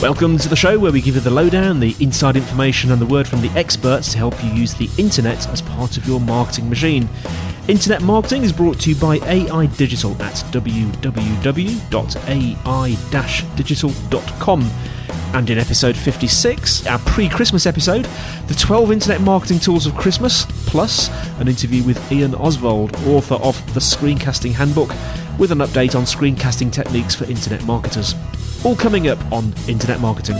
Welcome to the show where we give you the lowdown, the inside information, and the word from the experts to help you use the internet as part of your marketing machine. Internet marketing is brought to you by AI Digital at www.ai-digital.com. And in episode 56, our pre Christmas episode, the 12 Internet Marketing Tools of Christmas, plus an interview with Ian Ozsvald, author of The Screencasting Handbook, with an update on screencasting techniques for internet marketers. All coming up on Internet Marketing.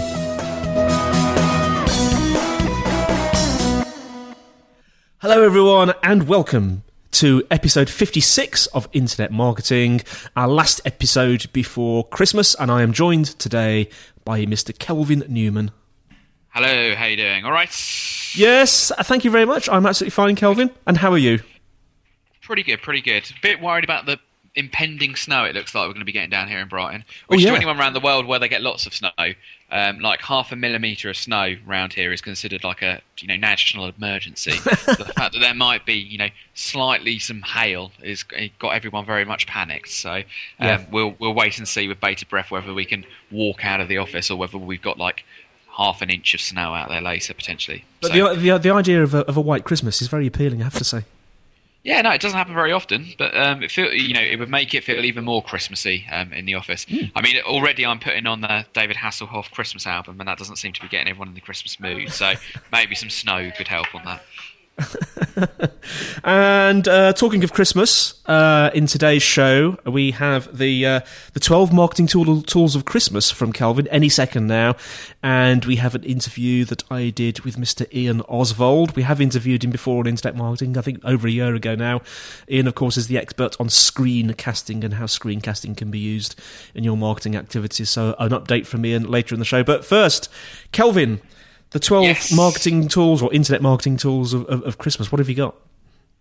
Hello, everyone, and welcome to episode 56 of Internet Marketing, our last episode before Christmas, and I am joined today by Mr. Kelvin Newman. Hello, how are you doing? All right? Yes, thank you very much. I'm absolutely fine, Kelvin. And how are you? Pretty good, pretty good. A bit worried about the impending snow it looks like we're going to be getting down here in Brighton. Which Oh, yeah. to anyone around the world where they get lots of snow, um, like half a millimetre of snow around here is considered like a you know national emergency. the fact that there might be you know slightly some hail is it got everyone very much panicked. So um, Yeah. we'll we'll wait and see with bated breath whether we can walk out of the office or whether we've got like half an inch of snow out there later potentially. But So- the, the, the idea of a, of a white Christmas is very appealing, I have to say. Yeah, no, it doesn't happen very often, but um, it feel you know it would make it feel even more Christmassy um, in the office. I mean, already I'm putting on the David Hasselhoff Christmas album, and that doesn't seem to be getting everyone in the Christmas mood. So maybe some snow could help on that. And uh, talking of Christmas, uh, in today's show we have the uh, the twelve marketing tool, tools of Christmas from Kelvin any second now, and we have an interview that I did with Mr. Ian Ozsvald. We have interviewed him before on internet marketing, I think over a year ago now. Ian, of course, is the expert on screencasting and how screencasting can be used in your marketing activities. So an update from Ian later in the show. But first, Kelvin. The 12 Yes. marketing tools or internet marketing tools of, of, of Christmas. What have you got?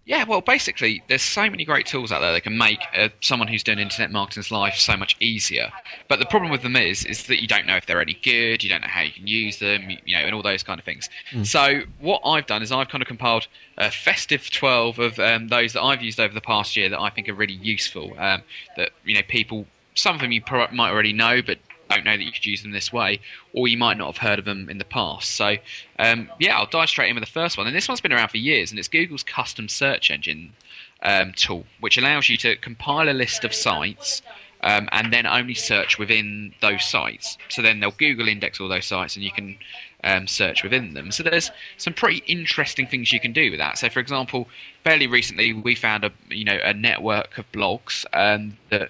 Yeah, well, basically, there's so many great tools out there that can make uh, someone who's doing internet marketing's life so much easier. But the problem with them is, is that you don't know if they're any good, you don't know how you can use them, you, know, and all those kind of things. So what I've done is I've kind of compiled a festive 12 of um, those that I've used over the past year that I think are really useful. Um, that you know, people, some of them you might already know, but don't know that you could use them this way, or you might not have heard of them in the past. So, um, yeah, I'll dive straight in with the first one. And this one's been around for years, and it's Google's custom search engine um, tool, which allows you to compile a list of sites um, and then only search within those sites. So then they'll Google index all those sites, and you can um, search within them. So there's some pretty interesting things you can do with that. So, for example, fairly recently we found a you know a network of blogs um, that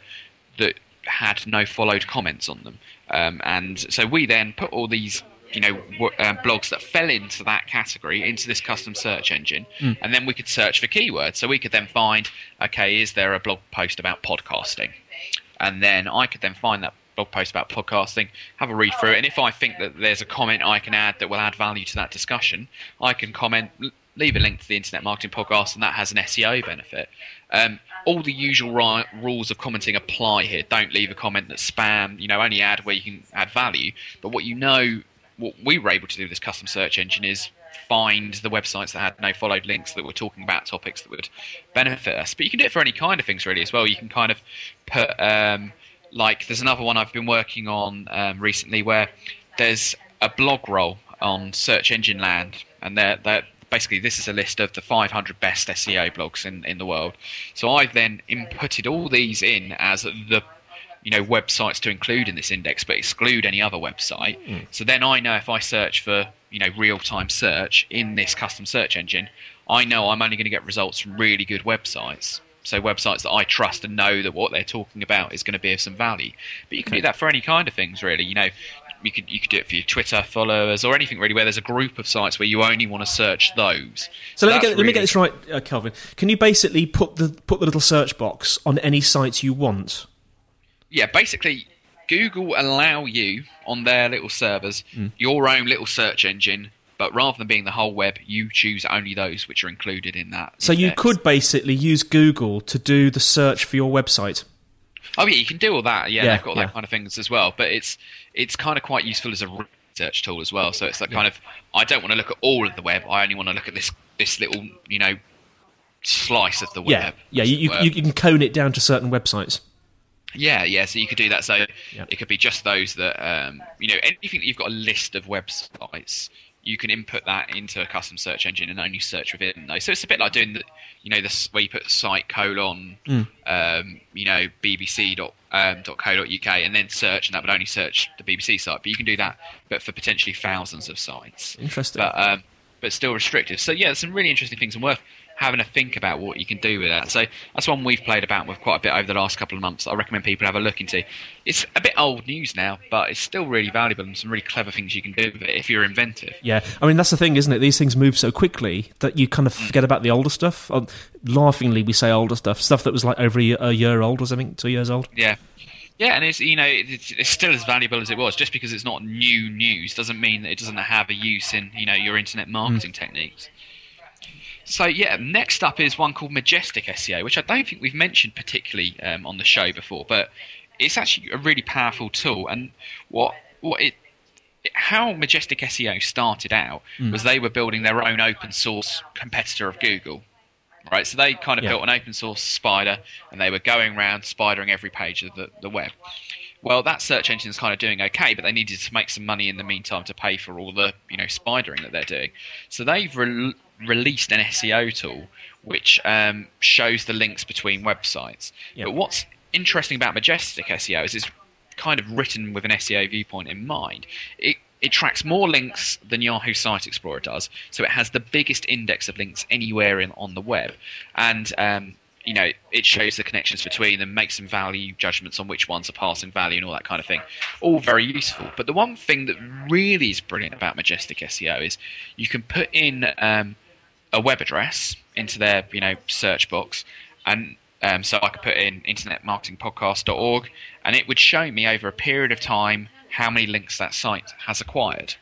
that had no followed comments on them. Um, and so we then put all these, you know, w- uh, blogs that fell into that category into this custom search engine, and then we could search for keywords. So we could then find, okay, is there a blog post about podcasting? And then I could then find that blog post about podcasting, have a read through it, and if I think that there's a comment I can add that will add value to that discussion, I can comment, leave a link to the Internet Marketing Podcast, and that has an SEO benefit. Um, all the usual ri- rules of commenting apply here. Don't leave a comment that's spam. You know, only add where you can add value. But what you know, what we were able to do with this custom search engine is find the websites that had no followed links that were talking about topics that would benefit us. But you can do it for any kind of things really as well. You can kind of put um, like there's another one I've been working on um, recently where there's a blog roll on Search Engine Land, and they're, they're basically this is a list of the 500 best SEO blogs in, in the world. So I've then inputted all these in as the you know websites to include in this index, but exclude any other website. Hmm. So then I know if I search for you know real time search in this custom search engine, I know I'm only going to get results from really good websites. So websites that I trust and know that what they're talking about is going to be of some value. But you can do that for any kind of things, really. You know, you could you could do it for your Twitter followers or anything really, where there's a group of sites where you only want to search those. So let me get let me get this right, uh, Kelvin. Can you basically put the put the little search box on any sites you want? yeah, basically, Google allow you on their little servers your own little search engine, but rather than being the whole web, you choose only those which are included in that. So you could basically use Google to do the search for your website. Oh yeah, you can do all that. Yeah, Yeah, they've got all yeah. that kind of things as well. But it's it's kind of quite useful as a research tool as well. So it's that kind of I don't want to look at all of the web. I only want to look at this this little you know slice of the web. Yeah, yeah. You, you, you can cone it down to certain websites. Yeah, yeah. So you could do that. So Yeah. it could be just those that um, you know anything that you've got a list of websites. You can input that into a custom search engine and only search within those. So it's a bit like doing the, you know, this where you put site colon, um, you know, bbc dot um, dot co dot uk and then search, and that would only search the BBC site. But you can do that, but for potentially thousands of sites Interesting. but um, but still restrictive. So yeah, there's some really interesting things and worth having a think about what you can do with that. So that's one we've played about with quite a bit over the last couple of months. I recommend people have a look into. It's a bit old news now, but it's still really valuable and some really clever things you can do with it if you're inventive. Yeah, I mean that's the thing, isn't it? These things move so quickly that you kind of forget about the older stuff. Um, laughingly, we say older stuff, stuff that was like over a year, a year old or something, two years old. Yeah. Yeah, and it's you know it's, it's still as valuable as it was. Just because it's not new news doesn't mean that it doesn't have a use in you know your internet marketing techniques. So yeah, next up is one called Majestic SEO, which I don't think we've mentioned particularly um, on the show before, but it's actually a really powerful tool. And what what it how Majestic SEO started out was they were building their own open source competitor of Google. Right, so they kind of Yeah. built an open source spider and they were going around spidering every page of the, the web. Well, that search engine is kind of doing okay, but they needed to make some money in the meantime to pay for all the you know spidering that they're doing. So they've re- released an SEO tool which um, shows the links between websites. Yeah. But what's interesting about Majestic SEO is it's kind of written with an SEO viewpoint in mind. It it tracks more links than Yahoo Site Explorer does, so it has the biggest index of links anywhere in on the web, and um, you know it shows the connections between them, makes some value judgments on which ones are passing value and all that kind of thing. All very useful. But the one thing that really is brilliant about Majestic SEO is you can put in um, a web address into their you know search box and um, so I could put in internetmarketingpodcast.org and it would show me over a period of time how many links that site has acquired.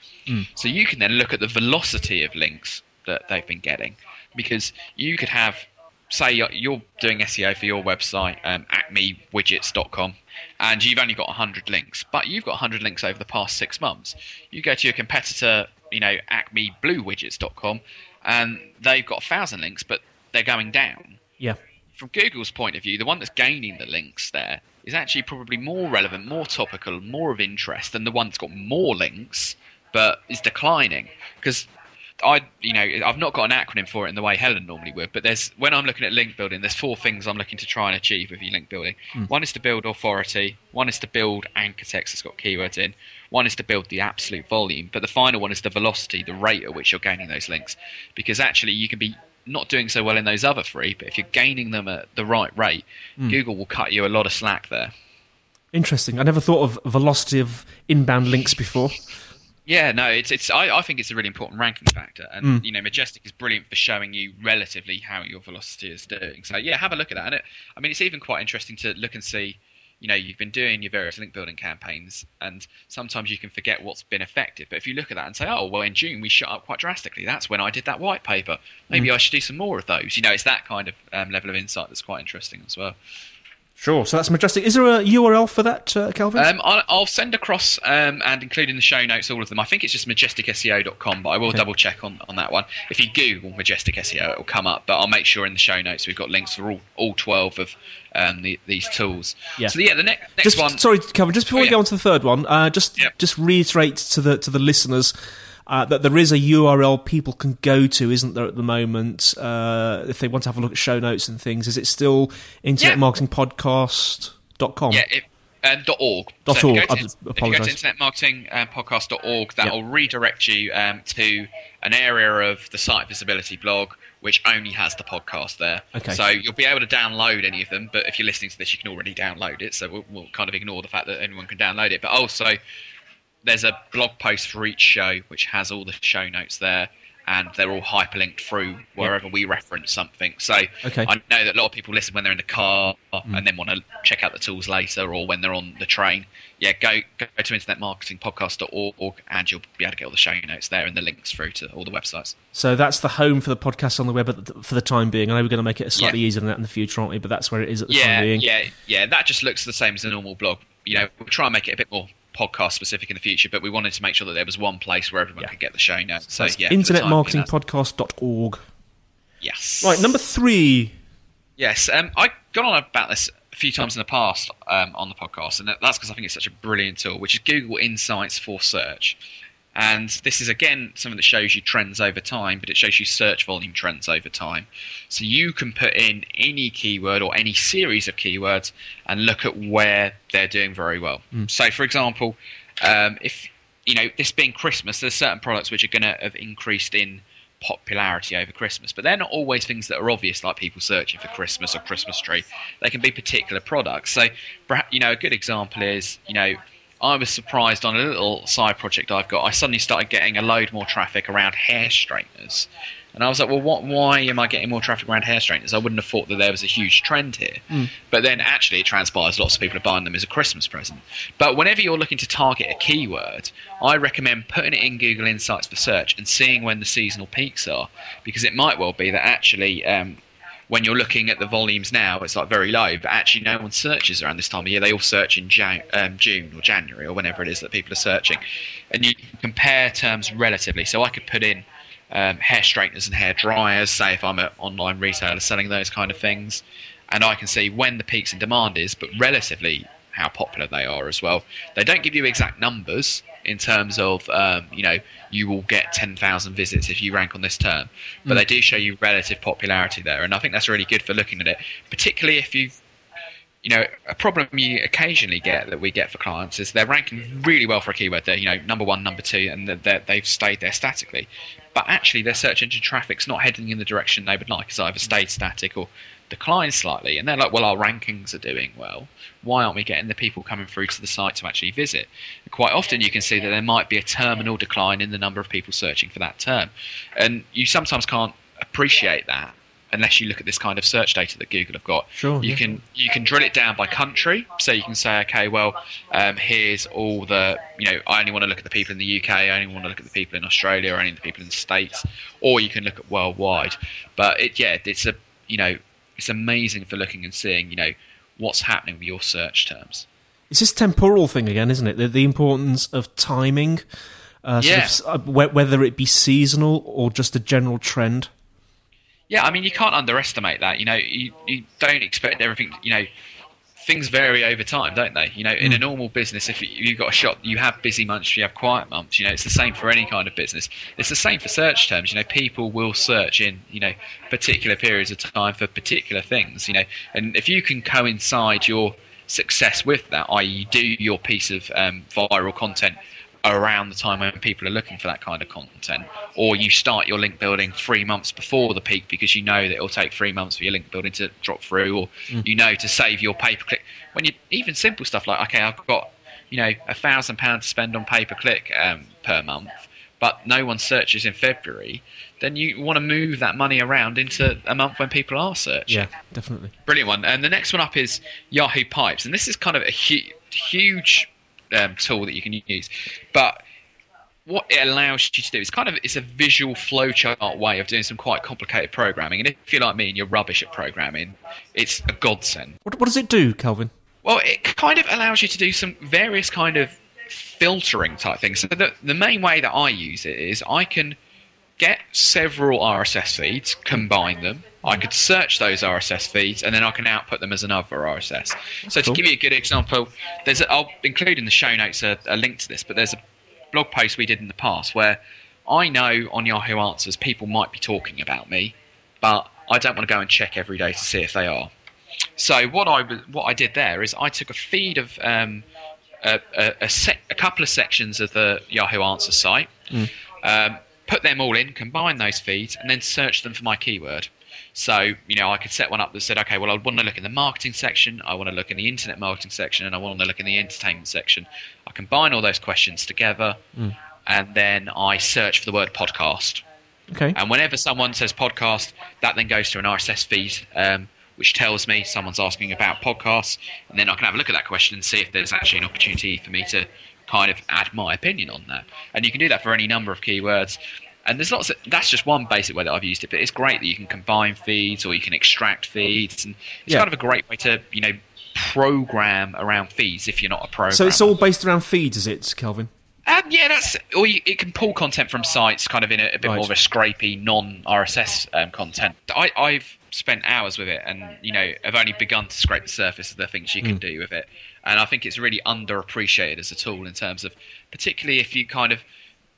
So you can then look at the velocity of links that they've been getting because you could have say you're- you're doing SEO for your website, um, acmewidgets.com, and you've only got 100 links, but you've got 100 links over the past six months. You go to your competitor, you know, acmebluewidgets.com, and they've got a 1,000 links, but they're going down. Yeah, From Google's point of view, the one that's gaining the links there is actually probably more relevant, more topical, more of interest than the one that's got more links but is declining. Because I, you know, I've not got an acronym for it in the way Helen normally would, but there's when I'm looking at link building, there's four things I'm looking to try and achieve with your link building. Hmm. One is to build authority. One is to build anchor text that's got keywords in. One is to build the absolute volume, but the final one is the velocity, the rate at which you're gaining those links. Because actually, you can be not doing so well in those other three, but if you're gaining them at the right rate, hmm. Google will cut you a lot of slack there. interesting. I never thought of velocity of inbound links before. Yeah, no, it's it's. I, I think it's a really important ranking factor, and hmm. you know, Majestic is brilliant for showing you relatively how your velocity is doing. So yeah, have a look at that. And it, I mean, it's even quite interesting to look and see. You know, you've been doing your various link building campaigns, and sometimes you can forget what's been effective. But if you look at that and say, "Oh, well, in June we shot up quite drastically. That's when I did that white paper. Maybe I should do some more of those." You know, it's that kind of um, level of insight that's quite interesting as well. Sure. So that's majestic. Is there a URL for that, uh, Kelvin? Um, I'll, I'll send across um, and include in the show notes all of them. I think it's just majesticseo.com, but I will Okay. double check on, on that one. If you Google Majestic SEO, it will come up, but I'll make sure in the show notes we've got links for all, all 12 of um, the, these tools. Yeah. So, yeah, the next, next just one. sorry, Kelvin. Just before Oh, we yeah. go on to the third one, uh, just Yep. just reiterate to the to the listeners uh, that there is a URL people can go to, isn't there, at the moment? Uh, if they want to have a look at show notes and things, is it still internetmarketingpodcast.com? Yeah, it, um, dot .org. Dot so if you go to, if you go to internetmarketingpodcast.org, that will redirect you um, to an area of the site visibility blog which only has the podcast there. Okay. So you'll be able to download any of them, but if you're listening to this, you can already download it. So we'll, we'll kind of ignore the fact that anyone can download it. But also, there's a blog post for each show which has all the show notes there. And they're all hyperlinked through wherever we reference something. So Okay. I know that a lot of people listen when they're in the car mm. and then want to check out the tools later or when they're on the train. Yeah, go go to internetmarketingpodcast.org and you'll be able to get all the show notes there and the links through to all the websites. So that's the home for the podcast on the web for the time being. I know we're going to make it slightly Yeah. easier than that in the future, aren't we? But that's where it is at the Yeah, time being. yeah, yeah. That just looks the same as a normal blog. You know, we'll try and make it a bit more podcast specific in the future, but we wanted to make sure that there was one place where everyone Yeah. could get the show notes. So yeah, the time internetmarketingpodcast.org. Yes. Right, number three. Yes, um, I've gone on about this a few times in the past um, on the podcast, and that's because I think it's such a brilliant tool, which is Google Insights for search. And this is again something that shows you trends over time, but it shows you search volume trends over time. So you can put in any keyword or any series of keywords and look at where they're doing very well. So, for example, um, if you know this being Christmas, there's certain products which are going to have increased in popularity over Christmas, but they're not always things that are obvious, like people searching for Christmas or Christmas tree. They can be particular products. So, you know, a good example is, you know, I was surprised on a little side project I've got. I suddenly started getting a load more traffic around hair straighteners. And I was like, well, what, why am I getting more traffic around hair straighteners? I wouldn't have thought that there was a huge trend here. But then actually, it transpires lots of people are buying them as a Christmas present. But whenever you're looking to target a keyword, I recommend putting it in Google Insights for search and seeing when the seasonal peaks are. Because it might well be that actually, um, when you're looking at the volumes now, it's like very low, but actually no one searches around this time of year. They all search in Jan- um, June or January or whenever it is that people are searching. And you can compare terms relatively. So I could put in um, hair straighteners and hair dryers, say if I'm an online retailer selling those kind of things, and I can see when the peaks in demand is, but relatively how popular they are as well. They don't give you exact numbers in terms of, um, you know, you will get 10,000 visits if you rank on this term, but they do show you relative popularity there, and I think that's really good for looking at it, particularly if you've you know, a problem you occasionally get that we get for clients is they're ranking really well for a keyword. They're, you know, number one, number two, and they've stayed there statically. But actually, their search engine traffic's not heading in the direction they would like. It's either stayed static or declined slightly. And they're like, well, our rankings are doing well. Why aren't we getting the people coming through to the site to actually visit? And quite often, you can see that there might be a terminal decline in the number of people searching for that term. And you sometimes can't appreciate that unless you look at this kind of search data that Google have got. Sure, You yeah. can you can drill it down by country, so you can say, okay, well, um, here's all the you know, I only want to look at the people in the UK, I only want to look at the people in Australia, or only the people in the States, or you can look at worldwide. But it yeah, it's a you know, it's amazing for looking and seeing you know what's happening with your search terms. It's this temporal thing again, isn't it? The, the importance of timing, uh, sort Yeah. of uh, whether it be seasonal or just a general trend. Yeah, I mean, you can't underestimate that. You know, you, you don't expect everything. You know, things vary over time, don't they? You know, in a normal business, if you- you've got a shop, you have busy months, you have quiet months. You know, it's the same for any kind of business. It's the same for search terms. You know, people will search in you know particular periods of time for particular things. You know, and if you can coincide your success with that, i.e., you do your piece of um, viral content around the time when people are looking for that kind of content, or you start your link building three months before the peak because you know that it'll take three months for your link building to drop through, or you know to save your pay per click. When you even simple stuff like okay, I've got you know a thousand pounds to spend on pay per click um, per month, but no one searches in February, then you want to move that money around into a month when people are searching. Yeah, definitely. Brilliant one. And the next one up is Yahoo Pipes, and this is kind of a hu- huge um, tool that you can use. But what it allows you to do is kind of it's a visual flowchart way of doing some quite complicated programming. And if you're like me and you're rubbish at programming, it's a godsend. What, what does it do, Kelvin? Well, it kind of allows you to do some various kind of filtering type things. So the, the main way that I use it is I can get several RSS feeds, combine them. I could search those RSS feeds, and then I can output them as another RSS. so to give you a good example, there's a, I'll include in the show notes a, a link to this, but there's a blog post we did in the past where I know on Yahoo Answers people might be talking about me, but I don't want to go and check every day to see if they are. So what I what I did there is I took a feed of um, a, a, a, sec- a couple of sections of the Yahoo Answers site, um, put them all in, combine those feeds, and then search them for my keyword. So you know I could set one up that said, okay, well I want to look in the marketing section, I want to look in the internet marketing section, and I want to look in the entertainment section. I combine all those questions together, and then I search for the word podcast. Okay. And whenever someone says podcast, that then goes to an RSS feed, um, which tells me someone's asking about podcasts, and then I can have a look at that question and see if there's actually an opportunity for me to kind of add my opinion on that. And you can do that for any number of keywords. And there's lots of, that's just one basic way that I've used it, but it's great that you can combine feeds or you can extract feeds. And it's Yeah. kind of a great way to, you know, program around feeds if you're not a pro. So it's all based around feeds, is it, Kelvin? Um, yeah, that's or you, it can pull content from sites, kind of in a, a bit Right. more of a scrapey, non RSS um, content. I, I've spent hours with it, and you know, I've only begun to scrape the surface of the things you can hmm. do with it. And I think it's really underappreciated as a tool in terms of, particularly if you kind of,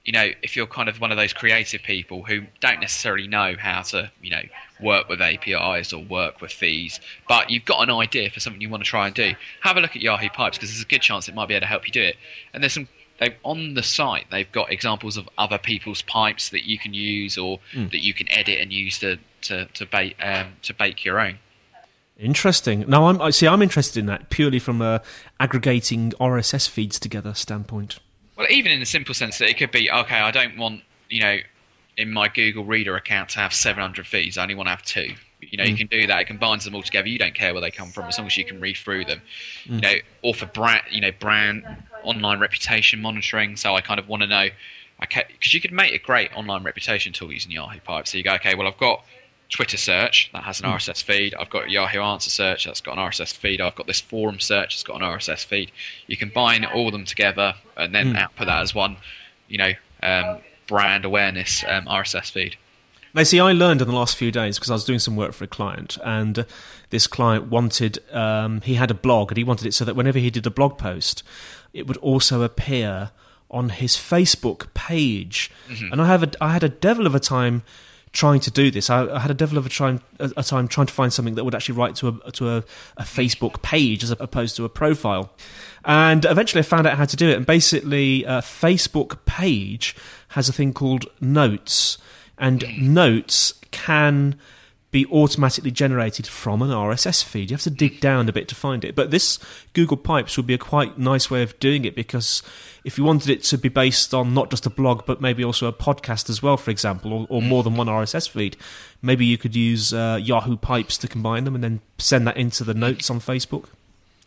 you know, if you're kind of one of those creative people who don't necessarily know how to, you know, work with APIs or work with feeds, but you've got an idea for something you want to try and do. Have a look at Yahoo Pipes because there's a good chance it might be able to help you do it. And there's some they on the site they've got examples of other people's pipes that you can use or hmm. that you can edit and use to to to bake um, to bake your own. Interesting. Now, I'm I see. I'm interested in that purely from a aggregating RSS feeds together standpoint. Well, even in the simple sense that it could be okay. I don't want you know in my Google Reader account to have 700 feeds. I only want to have two. You know, you hmm. can do that. It combines them all together. You don't care where they come from as long as you can read through them. You hmm. know, or for brand, you know, brand online reputation monitoring. So I kind of want to know, okay, because you could make a great online reputation tool using Yahoo Pipe. So you go, okay, well, I've got Twitter search that has an RSS feed. I've got Yahoo Answer search that's got an RSS feed. I've got this forum search that's got an RSS feed. You combine all of them together and then output that as one, you know, um, brand awareness um, RSS feed. Now, see, I learned in the last few days because I was doing some work for a client, and this client wanted, um, he had a blog, and he wanted it so that whenever he did a blog post, it would also appear on his Facebook page. Mm-hmm. And I have a, I had a devil of a time trying to do this. I, I had a devil of a time, a, a time trying to find something that would actually write to a to a, a Facebook page as opposed to a profile. And eventually, I found out how to do it. And basically, a Facebook page has a thing called Notes, and mm. Notes can be automatically generated from an RSS feed. You have to dig down a bit to find it. But this Google Pipes would be a quite nice way of doing it because if you wanted it to be based on not just a blog but maybe also a podcast as well, for example, or, or more than one RSS feed, maybe you could use uh, Yahoo Pipes to combine them and then send that into the notes on Facebook.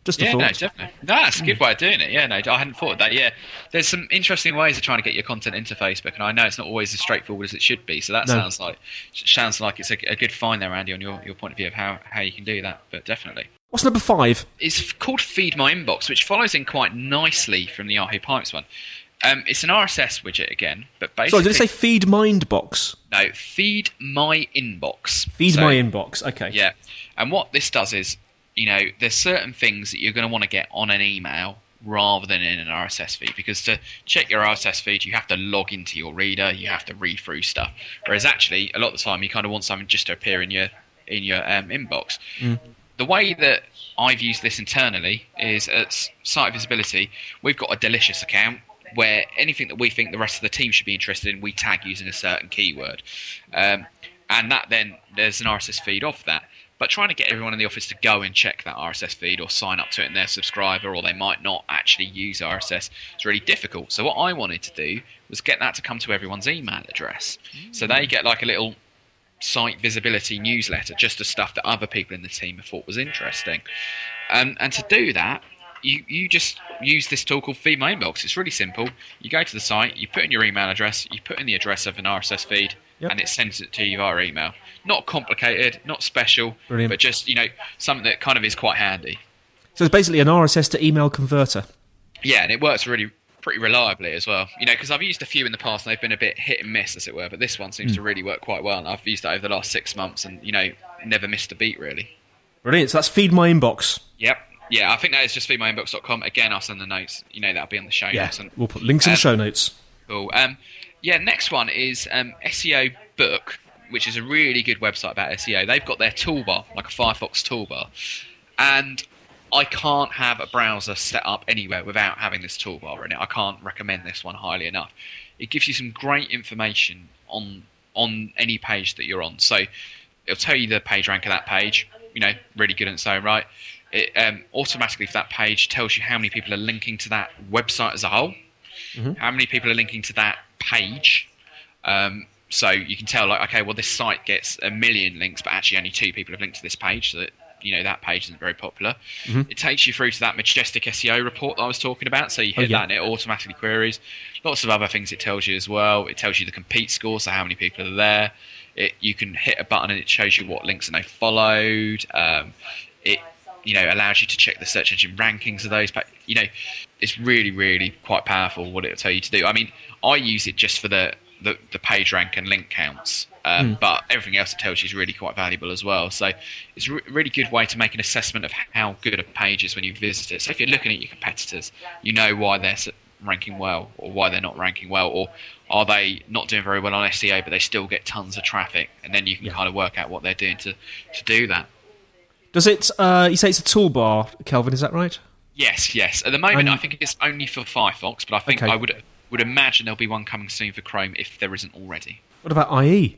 Just a Yeah, thought. no, definitely. No, that's a good way of doing it. Yeah, no, I hadn't thought of that. Yeah, there's some interesting ways of trying to get your content into Facebook, and I know it's not always as straightforward as it should be. So that No. sounds like sounds like it's a, a good find there, Andy, on your, your point of view of how, how you can do that. But definitely, What's number five? it's called Feed My Inbox, which follows in quite nicely from the Yahoo Pipes one. Um, it's an RSS widget again, but basically, Sorry, did it say Feed Mindbox? no? Feed My Inbox. Feed So- My Inbox. Okay. Yeah. And what this does is, you know, there's certain things that you're going to want to get on an email rather than in an RSS feed because to check your RSS feed you have to log into your reader, you have to read through stuff. Whereas actually a lot of the time you kind of want something just to appear in your in your um, inbox. The way that I've used this internally is at Site Visibility, we've got a delicious account where anything that we think the rest of the team should be interested in, we tag using a certain keyword. Um, and that then there's an RSS feed off that. But trying to get everyone in the office to go and check that RSS feed or sign up to it in their subscriber, or they might not actually use RSS, is really difficult. So what I wanted to do was get that to come to everyone's email address, so they get like a little site visibility newsletter, just the stuff that other people in the team have thought was interesting. Um, and to do that, you, you just use this tool called Feed My Inbox. It's really simple. You go to the site, you put in your email address, you put in the address of an RSS feed, Yep. and it sends it to you via email. Not complicated, not special, Brilliant. but just you know something that kind of is quite handy. So it's basically an RSS to email converter. Yeah, and it works really pretty reliably as well. You know, because I've used a few in the past and they've been a bit hit and miss, as it were. But this one seems to really work quite well. And I've used it over the last six months, and you know, never missed a beat really. Brilliant. So that's Feed My Inbox. Yep. Yeah, I think that is just feedmyinbox.com. Again, I'll send the notes. You know, that'll be on the show Yeah. notes. And We'll put links in the Um, show notes. Cool. Um, yeah, next one is um, SEO Book, which is a really good website about SEO. They've got their toolbar, like a Firefox toolbar, and I can't have a browser set up anywhere without having this toolbar in it. I can't recommend this one highly enough. It gives you some great information on on any page that you're on. So it'll tell you the page rank of that page. You know, really good in its own right. It um, automatically for that page tells you how many people are linking to that website as a whole how many people are linking to that page. Um, so you can tell, like, okay, well, this site gets a million links, but actually only two people have linked to this page, so that you know that page isn't very popular. It takes you through to that majestic SEO report that I was talking about. So you hit yeah. that, and it automatically queries. Lots of other things it tells you as well. It tells you the compete score, so how many people are there. It, you can hit a button and it shows you what links are now followed. Um, it you know allows you to check the search engine rankings of those. But you know, it's really really quite powerful what it'll tell you to do. I mean, I use it just for the the, the page rank and link counts. Um, Mm. But everything else it tells you is really quite valuable as well. So it's a re- really good way to make an assessment of how good a page is when you visit it. So if you're looking at your competitors, you know why they're ranking well or why they're not ranking well, or are they not doing very well on SEO but they still get tons of traffic, and then you can Yeah. kind of work out what they're doing to, to do that. Does it? Uh, you say it's a toolbar, Kelvin? Is that right? Yes, yes. At the moment, Um, I think it's only for Firefox, but I think Okay. I would would imagine there'll be one coming soon for Chrome if there isn't already. What about IE?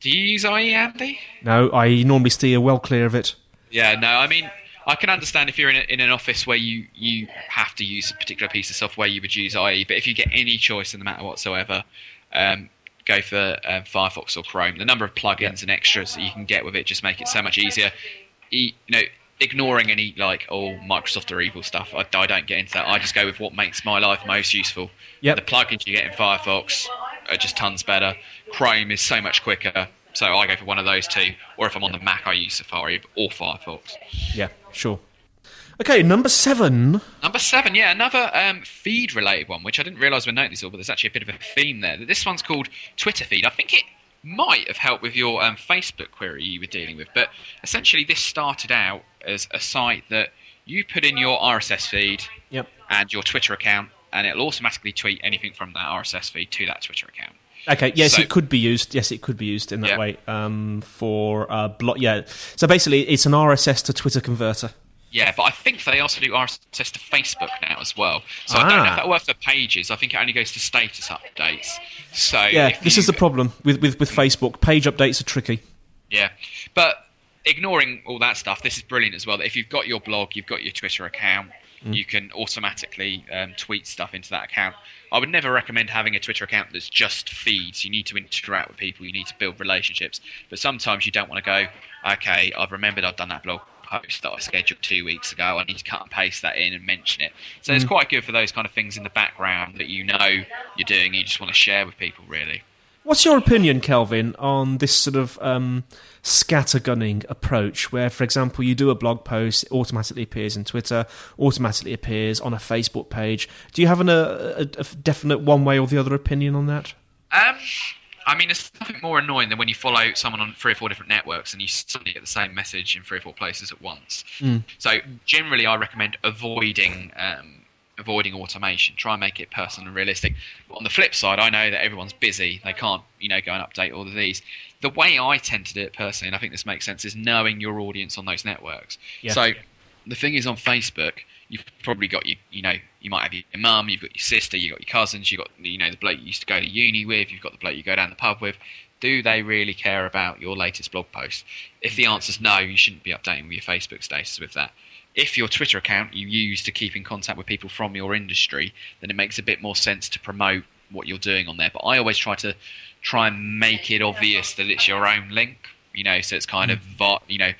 Do you use IE, Andy? No, I normally steer well clear of it. Yeah, no. I mean, I can understand if you're in, a, in an office where you, you have to use a particular piece of software, you would use IE. But if you get any choice in the matter whatsoever, um, go for um, Firefox or Chrome. The number of plugins and extras that you can get with it just make it so much easier. E, you know, ignoring any like oh Microsoft or evil stuff. I, I don't get into that. I just go with what makes my life most useful. Yeah. The plugins you get in Firefox are just tons better. Chrome is so much quicker. So I go for one of those two. Or if I'm on the Mac, I use Safari or Firefox. Yeah, sure. Okay, number seven. Number seven, yeah, another um, feed related one, which I didn't realise we noticed all, but there's actually a bit of a theme there. This one's called Twitterfeed. I think it might have helped with your um, Facebook query you were dealing with, but essentially this started out as a site that you put in your RSS feed Yep. and your Twitter account, and it'll automatically tweet anything from that RSS feed to that Twitter account. Okay. Yes, So- it could be used. Yes, it could be used in that Yeah. way. Um, for uh, block. Yeah. So basically, it's an RSS to Twitter converter. Yeah, but I think they also do RSS to Facebook now as well. So I don't know Ah. if that works for pages. I think it only goes to status updates. So Yeah, this you- is the problem with, with, with Facebook. Page updates are tricky. Yeah, but ignoring all that stuff, this is brilliant as well. That if you've got your blog, you've got your Twitter account, you can automatically um, tweet stuff into that account. I would never recommend having a Twitter account that's just feeds. You need to interact with people. You need to build relationships. But sometimes you don't want to go. Okay, I've remembered I've done that blog post that I scheduled two weeks ago. I need to cut and paste that in and mention it. So it's quite good for those kind of things in the background that you know you're doing. You just want to share with people, really. What's your opinion, Kelvin, on this sort of um, scattergunning approach, where, for example, you do a blog post, it automatically appears in Twitter, automatically appears on a Facebook page? Do you have an, a, a, a definite one way or the other opinion on that? Um, I mean, it's nothing more annoying than when you follow someone on three or four different networks and you suddenly get the same message in three or four places at once. So generally, I recommend avoiding um, avoiding automation. Try and make it personal and realistic. But on the flip side, I know that everyone's busy; they can't, you know, go and update all of these. The way I tend to do it personally, and I think this makes sense, is knowing your audience on those networks. Yeah. So the thing is, on Facebook, you've probably got your, you know, you might have your mum, you've got your sister, you've got your cousins, you've got, you know, the bloke you used to go to uni with, you've got the bloke you go down the pub with. Do they really care about your latest blog post? If the answer's no, you shouldn't be updating your Facebook status with that. If your Twitter account you use to keep in contact with people from your industry, then it makes a bit more sense to promote what you're doing on there. But I always try to try and make it obvious that it's your own link, you know, so it's kind of, mm. vi- you know,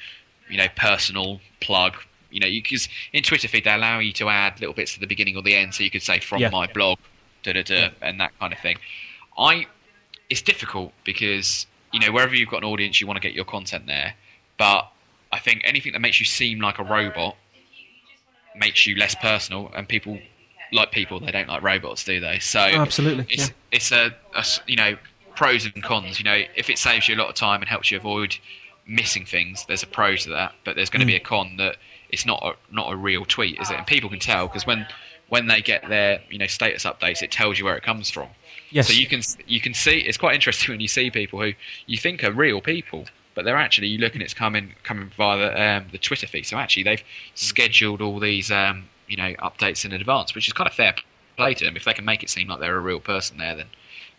you know, personal plug. You know, because in Twitterfeed they allow you to add little bits at the beginning or the end, so you could say from Yeah. my blog, da da da, and that kind of thing. I, it's difficult because you know wherever you've got an audience, you want to get your content there, but I think anything that makes you seem like a robot makes you less personal, and people like people they don't like robots, do they? So Oh, absolutely, it's yeah. it's a, a you know pros and cons. You know, if it saves you a lot of time and helps you avoid missing things, there's a pro to that. But there's going to be a Mm. con that it's not a, not a real tweet, is it? And people can tell because when when they get their you know status updates, it tells you where it comes from. Yes. So you can you can see it's quite interesting when you see people who you think are real people, but they're actually you look and it's coming coming via the, um, the Twitterfeed. So actually they've scheduled all these um, you know updates in advance, which is kind of fair play to them. If they can make it seem like they're a real person there, then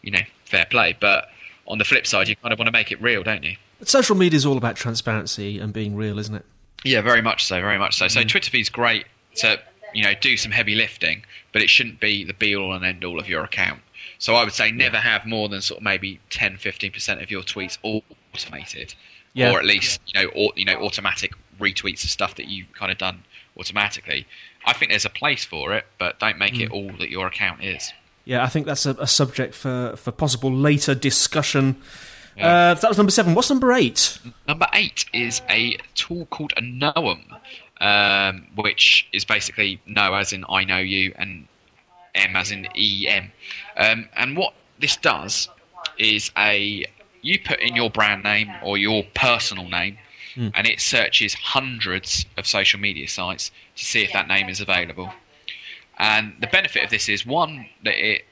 you know fair play. But on the flip side, you kind of want to make it real, don't you? But social media is all about transparency and being real, isn't it? Yeah, very much so, very much so. So mm-hmm. Twitterfeed's great to you know do some heavy lifting, but it shouldn't be the be all and end all of your account. So I would say never have more than sort of maybe 10 15% of your tweets automated. Yeah. Or at least, you know, or, you know, automatic retweets of stuff that you've kind of done automatically. I think there's a place for it, but don't make it mm. all that your account is. Yeah, I think that's a, a subject for, for possible later discussion. Yeah. Uh, that was number seven. What's number eight? Number eight is a tool called a KnowEm. um, which is basically no as in I know you and M as in EM. Um, and what this does is a you put in your brand name or your personal name, Hmm. and it searches hundreds of social media sites to see if that name is available. And the benefit of this is one that it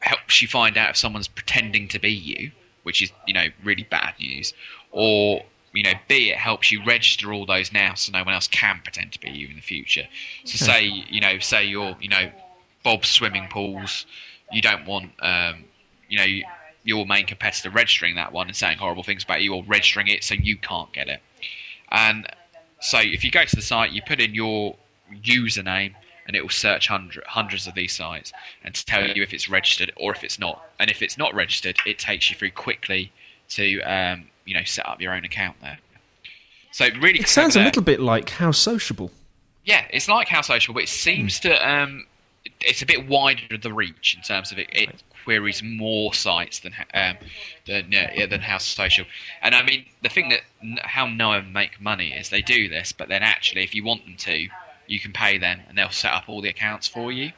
helps you find out if someone's pretending to be you, which is you know really bad news, or you know B it helps you register all those now so no one else can pretend to be you in the future. So say you know say you're you know Bob's swimming pools, you don't want um, you know your main competitor registering that one and saying horrible things about you or registering it so you can't get it. And so if you go to the site, you put in your username and it will search hundred, hundreds of these sites and to tell you if it's registered or if it's not. And if it's not registered, it takes you through quickly to um, you know set up your own account there. So really, It sounds a little bit like How Sociable. Yeah, it's like How Social, but it seems to um, it's a bit wider of the reach in terms of it. It queries more sites than um, than yeah, than How Social. And I mean, the thing that how KnowEm make money is they do this, but then actually, if you want them to, you can pay them, and they'll set up all the accounts for you.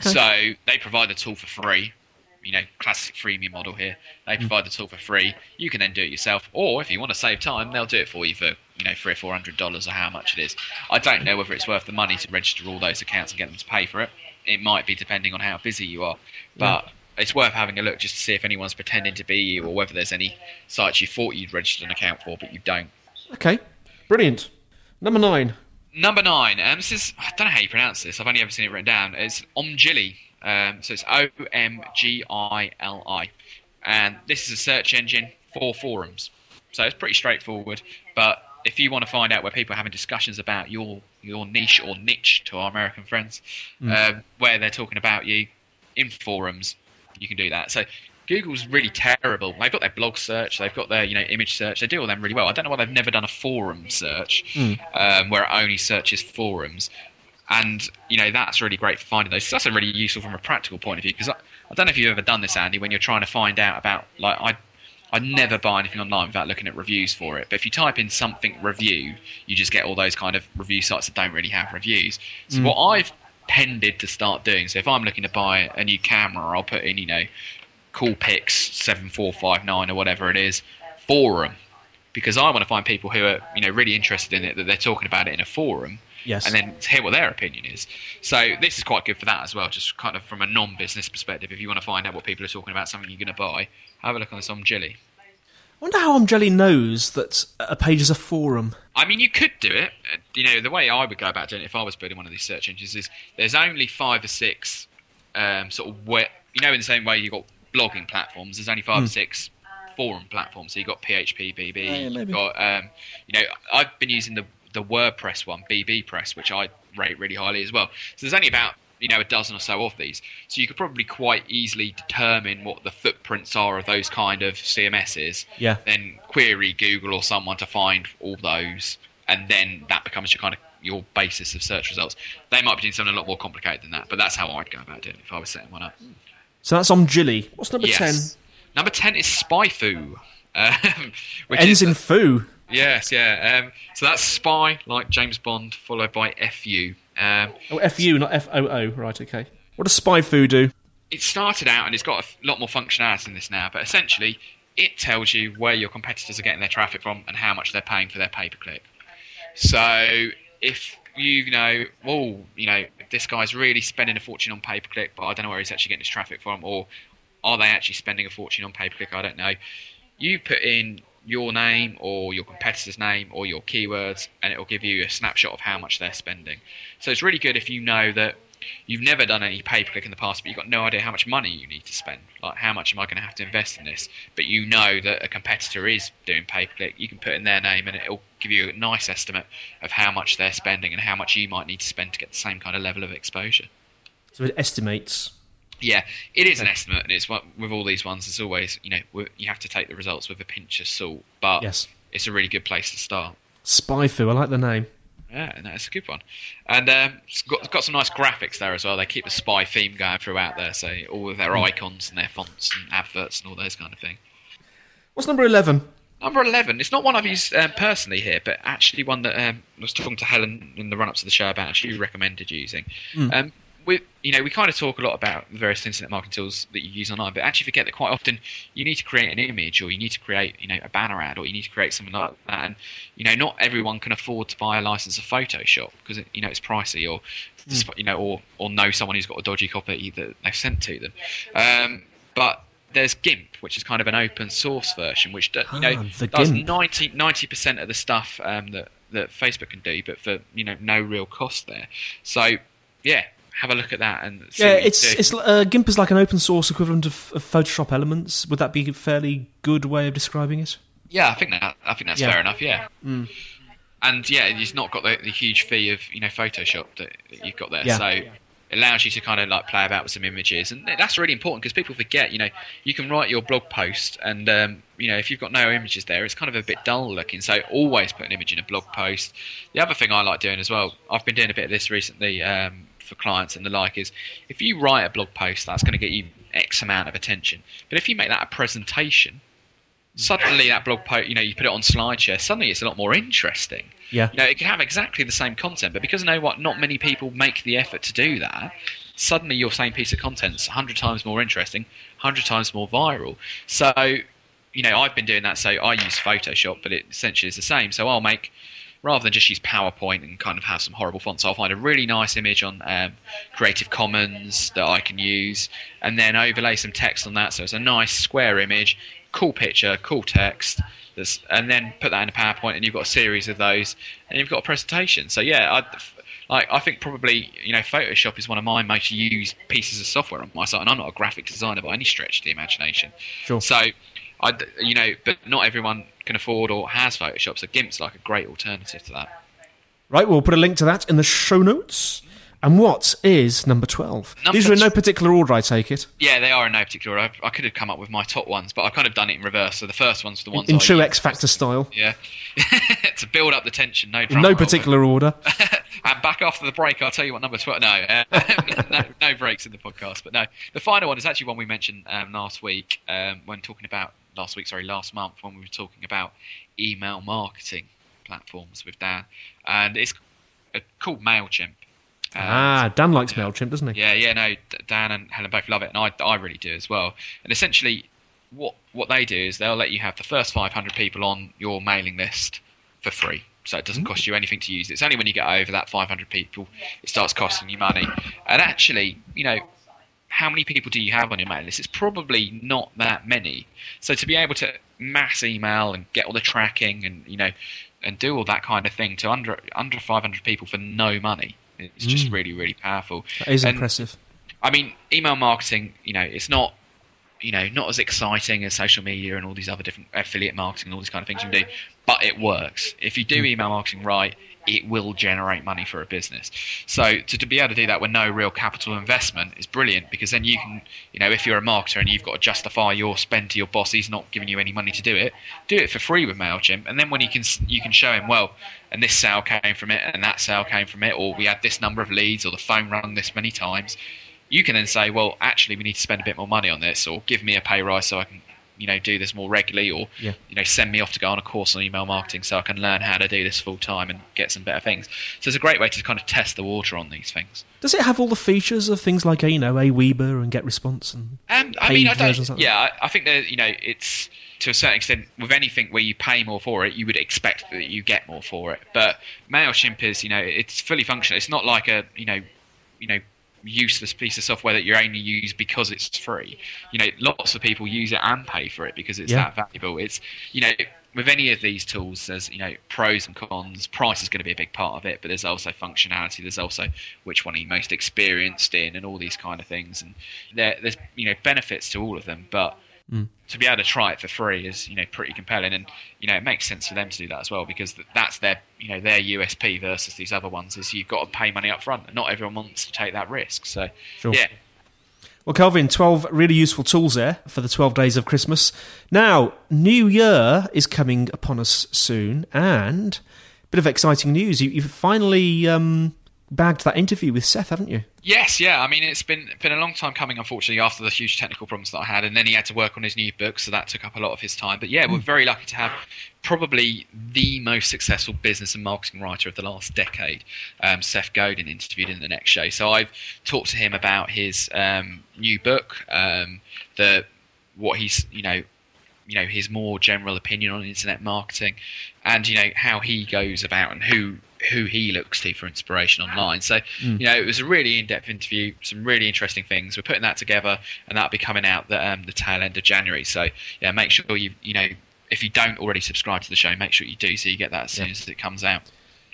So they provide the tool for free. You know, classic freemium model here. They mm. provide the tool for free. You can then do it yourself, or if you want to save time, they'll do it for you for you know three or four hundred dollars or how much it is. I don't know whether it's worth the money to register all those accounts and get them to pay for it. It might be depending on how busy you are, but it's worth having a look just to see if anyone's pretending to be you or whether there's any sites you thought you'd registered an account for but you don't. Okay, brilliant. Number nine. Number nine. Um, this is I don't know how you pronounce this. I've only ever seen it written down. It's Omgili. Um, so it's O M G I L I, and this is a search engine for forums. So it's pretty straightforward. But if you want to find out where people are having discussions about your your niche or niche to our American friends, um, where they're talking about you in forums, you can do that. So Google's really terrible. They've got their blog search, they've got their you know image search. They do all them really well. I don't know why they've never done a forum search um, where it only searches forums. And you know that's really great for finding those. So that's really useful from a practical point of view because I, I don't know if you've ever done this, Andy, when you're trying to find out about like I. I never buy anything online without looking at reviews for it. But if you type in something review, you just get all those kind of review sites that don't really have reviews. So what I've tended to start doing, so if I'm looking to buy a new camera, I'll put in, you know, Four five nine or whatever it is forum because I want to find people who are you know really interested in it that they're talking about it in a forum Yes. and then hear what their opinion is. So this is quite good for that as well, just kind of from a non-business perspective. If you want to find out what people are talking about, something you're going to buy, have a look on this Omgili. I wonder how Jelly knows that a page is a forum. I mean, you could do it. You know, the way I would go about doing it if I was building one of these search engines is there's only five or six um, sort of where you know in the same way you've got blogging platforms. There's only five or six forum platforms. So you've got PHP, BB. yeah, you've got um, you know I've been using the the WordPress one, bbPress, which I rate really highly as well. So there's only about you know a dozen or so of these. So you could probably quite easily determine what the footprints are of those kind of CMSs Yeah. then query Google or someone to find all those, and then that becomes your kind of your basis of search results. They might be doing something a lot more complicated than that, but that's how I'd go about doing it if I was setting one up. So that's Omgili. What's number yes. Number ten is SpyFu, um, which Ends is in foo. yes, yeah. Um, so that's spy like James Bond, followed by fu. Um, Oh, F-U, not F-O-O. Right, okay. What does SpyFu do? it started out and it's got a lot more functionality in this now, but essentially it tells you where your competitors are getting their traffic from and how much they're paying for their pay per click. So if you know, oh, you know, this guy's really spending a fortune on pay per click, but I don't know where he's actually getting his traffic from, or are they actually spending a fortune on pay per click? I don't know. You put in your name or your competitor's name or your keywords, and it will give you a snapshot of how much they're spending. So it's really good if you know that you've never done any pay per click in the past, but you've got no idea how much money you need to spend. Like, how much am I going to have to invest in this? But you know that a competitor is doing pay per click. You can put in their name, and it'll give you a nice estimate of how much they're spending and how much you might need to spend to get the same kind of level of exposure. So it estimates. Yeah, it is an estimate, and it's what with all these ones. It's always you know you have to take the results with a pinch of salt, but Yes. it's a really good place to start. SpyFu. I like the name. Yeah, no, it's a good one, and um, it's got, it's got some nice graphics there as well. They keep the spy theme going throughout there, so all of their icons and their fonts and adverts and all those kind of thing. What's number 11? Number 11. It's not one I've used um, personally here, but actually one that um, I was talking to Helen in the run up to the show about, she recommended using. Mm. We, you know, we kind of talk a lot about the various internet marketing tools that you use online, but actually forget that quite often you need to create an image, or you need to create, you know, a banner ad, or you need to create something like that. And you know, not everyone can afford to buy a license of Photoshop because you know it's pricey, or Mm. you know, or or know someone who's got a dodgy copy that they've sent to them. Um, but there's GIMP, which is kind of an open source version, which do- you know Ah, does GIMP. 90 percent of the stuff um, that that Facebook can do, but for you know no real cost there. So yeah, have a look at that and see Yeah, it's it's uh, GIMP is like an open source equivalent of, of Photoshop Elements. Would that be a fairly good way of describing it? yeah, I think that I think that's Yeah. fair enough. Yeah. Mm. And yeah, you've not got the, the huge fee of you know Photoshop that, that you've got there, Yeah. so it allows you to kind of like play about with some images, and that's really important because people forget. You know, you can write your blog post, and um, you know if you've got no images there, it's kind of a bit dull looking. So always put an image in a blog post. The other thing I like doing as well, I've been doing a bit of this recently um, for clients and the like, is if you write a blog post, that's going to get you X amount of attention. But if you make that a presentation, suddenly that blog post, you know, you put it on SlideShare, suddenly it's a lot more interesting. Yeah. You know, it can have exactly the same content, but because you know what, not many people make the effort to do that. Suddenly, your same piece of content's hundred times more interesting, hundred times more viral. So, you know, I've been doing that. So I use Photoshop, but it essentially is the same. So I'll make rather than just use PowerPoint and kind of have some horrible fonts, I'll find a really nice image on um, Creative Commons that I can use, and then overlay some text on that. So it's a nice square image, cool picture, cool text. That's, and then put that in a PowerPoint, and you've got a series of those, and you've got a presentation. So yeah, I, like I think probably you know Photoshop is one of my most used pieces of software on my site, and I'm not a graphic designer by any stretch of the imagination. Sure. So, I you know, but not everyone can afford or has Photoshop, so GIMP's like a great alternative to that. Right, we'll put a link to that in the show notes. And what is number 12? Number These are in no particular order, I take it. Yeah, they are in no particular. order. I, I could have come up with my top ones, but I've kind of done it in reverse. So the first one's the ones In I true. X Factor style. Yeah, to build up the tension. No, In no roll. particular order. and back after the break, I'll tell you what number twelve. No, uh, no, no breaks in the podcast. But no, the final one is actually one we mentioned um, last week um, when talking about last week. Sorry, last month when we were talking about email marketing platforms with Dan, and it's uh, called Mailchimp. Ah, Dan likes MailChimp, doesn't he? yeah, yeah, no, Dan and Helen both love it, and I, I really do as well. And essentially, what what they do is they'll let you have the first 500 people on your mailing list for free. So it doesn't cost you anything to use it. It's only when you get over that 500 people it starts costing you money. And actually, you know, how many people do you have on your mailing list? It's probably not that many. So to be able to mass email and get all the tracking and you know and do all that kind of thing to under under 500 people for no money, it's just Mm. really really powerful. That is And- impressive. I mean, email marketing, you know, it's not, you know, not as exciting as social media and all these other different affiliate marketing and all these kind of things you can do, but it works. If you do email marketing right, it will generate money for a business. So to, to be able to do that with no real capital investment is brilliant because then you can, you know, if you're a marketer and you've got to justify your spend to your boss, he's not giving you any money to do it. Do it for free with Mailchimp, and then when you can you can show him well, and this sale came from it, and that sale came from it, or we had this number of leads, or the phone rang this many times you can then say, well, actually, we need to spend a bit more money on this, or give me a pay rise so I can, you know, do this more regularly, or Yeah. you know, send me off to go on a course on email marketing so I can learn how to do this full time and get some better things. So it's a great way to kind of test the water on these things. Does it have all the features of things like, you know, Aweber and Get Response? And Um, I mean, I don't. like? Yeah, I, I think that you know, it's to a certain extent with anything where you pay more for it, you would expect that you get more for it. But Mailchimp is, you know, it's fully functional. It's not like a, you know, you know, useless piece of software that you only use because it's free. You know, lots of people use it and pay for it because it's Yeah. that valuable. It's, you know. With any of these tools, there's you know pros and cons. Price is going to be a big part of it, but there's also functionality. There's also which one are you most experienced in, and all these kind of things. And there, there's you know benefits to all of them, but Mm. to be able to try it for free is you know pretty compelling, and you know it makes sense for them to do that as well because that's their you know their USP versus these other ones is you've got to pay money up front, and not everyone wants to take that risk. So Sure. yeah, Well, Kelvin, 12 really useful tools there for the 12 days of Christmas. Now, New Year is coming upon us soon, and a bit of exciting news. You, you've finally um, bagged that interview with Seth, haven't you? Yes, yeah. I mean, it's been been a long time coming, unfortunately, after the huge technical problems that I had, and then he had to work on his new book, so that took up a lot of his time. But yeah, we're very lucky to have probably the most successful business and marketing writer of the last decade, um, Seth Godin, interviewed in the next show. So I've talked to him about his um, new book, um, the what he's you know you know his more general opinion on internet marketing, and you know how he goes about and who who he looks to for inspiration online. So mm. you know it was a really in-depth interview, some really interesting things. We're putting that together, and that'll be coming out the um, the tail end of January. So yeah, make sure you you know if you don't already subscribe to the show, make sure you do so you get that as soon yeah. as it comes out.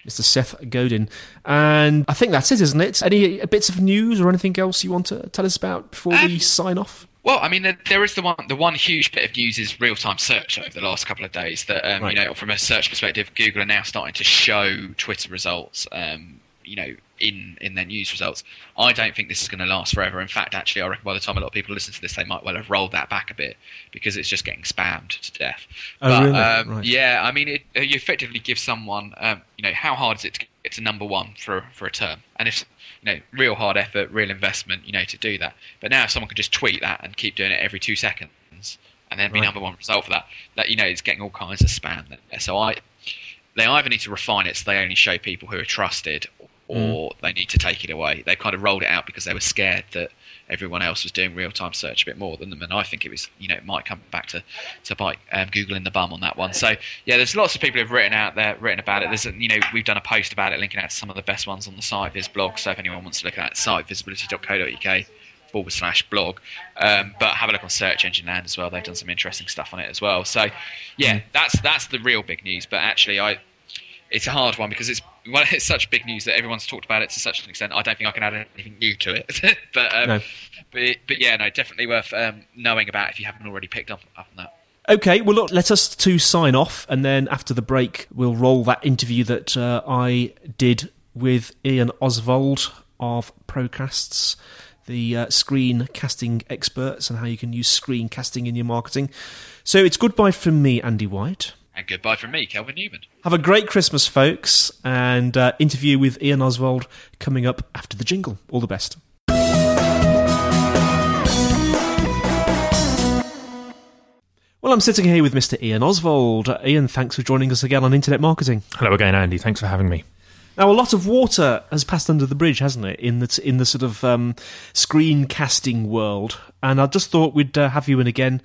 Mr. Seth Godin. And I think that's it, isn't it? Any bits of news or anything else you want to tell us about before um, we sign off? Well, I mean, there, there is the one. The one huge bit of news is real-time search over the last couple of days. That um, right. you know, from a search perspective, Google are now starting to show Twitter results. Um, you know, in in their news results. I don't think this is going to last forever. In fact, actually, I reckon by the time a lot of people listen to this, they might well have rolled that back a bit because it's just getting spammed to death. Oh, but, really? Um, right. Yeah, I mean, it, you effectively give someone, um, you know, how hard is it to get to number one for for a term? And if you know, real hard effort, real investment, you know, to do that. But now, if someone could just tweet that and keep doing it every two seconds, and then be right. number one result for that, that you know, it's getting all kinds of spam. So I, they either need to refine it so they only show people who are trusted, or mm. they need to take it away. They kind of rolled it out because they were scared that everyone else was doing real time search a bit more than them, and I think it was you know it might come back to to bite um, Google in the bum on that one. So yeah, there's lots of people who've written out there written about it. There's you know we've done a post about it, linking out to some of the best ones on the site Viz blog. So if anyone wants to look at it, site visibility.co.uk forward slash blog. Um, but have a look on Search Engine Land as well. They've done some interesting stuff on it as well. So yeah, mm. that's that's the real big news. But actually, I it's a hard one because it's well, it's such big news that everyone's talked about it to such an extent. I don't think I can add anything new to it. but, um, no. but but yeah, no, definitely worth um, knowing about if you haven't already picked up, up on that. Okay, well, look, let us to sign off, and then after the break, we'll roll that interview that uh, I did with Ian Ozsvald of Procasts, the uh, screen casting experts, and how you can use screen casting in your marketing. So it's goodbye from me, Andy White. And goodbye from me, Kelvin Newman. Have a great Christmas, folks, and uh, interview with Ian Ozsvald coming up after the jingle. All the best. Well, I'm sitting here with Mr. Ian Ozsvald. Uh, Ian, thanks for joining us again on Internet Marketing. Hello again, Andy. Thanks for having me. Now, a lot of water has passed under the bridge, hasn't it, in the in the sort of um, screen casting world? And I just thought we'd uh, have you in again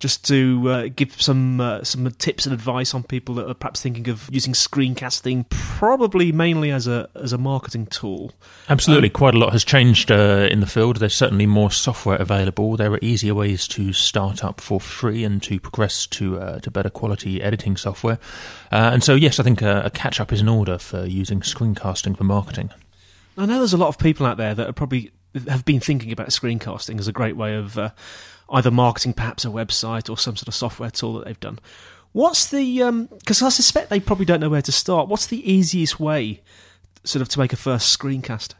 just to uh, give some uh, some tips and advice on people that are perhaps thinking of using screencasting, probably mainly as a as a marketing tool. Absolutely, um, quite a lot has changed uh, in the field. There's certainly more software available. There are easier ways to start up for free and to progress to uh, to better quality editing software. Uh, and so, yes, I think a, a catch up is in order for using screencasting for marketing. I know there's a lot of people out there that are probably have been thinking about screencasting as a great way of uh, either marketing perhaps a website or some sort of software tool that they've done. What's the because um, I suspect they probably don't know where to start. What's the easiest way, sort of, to make a first screencast?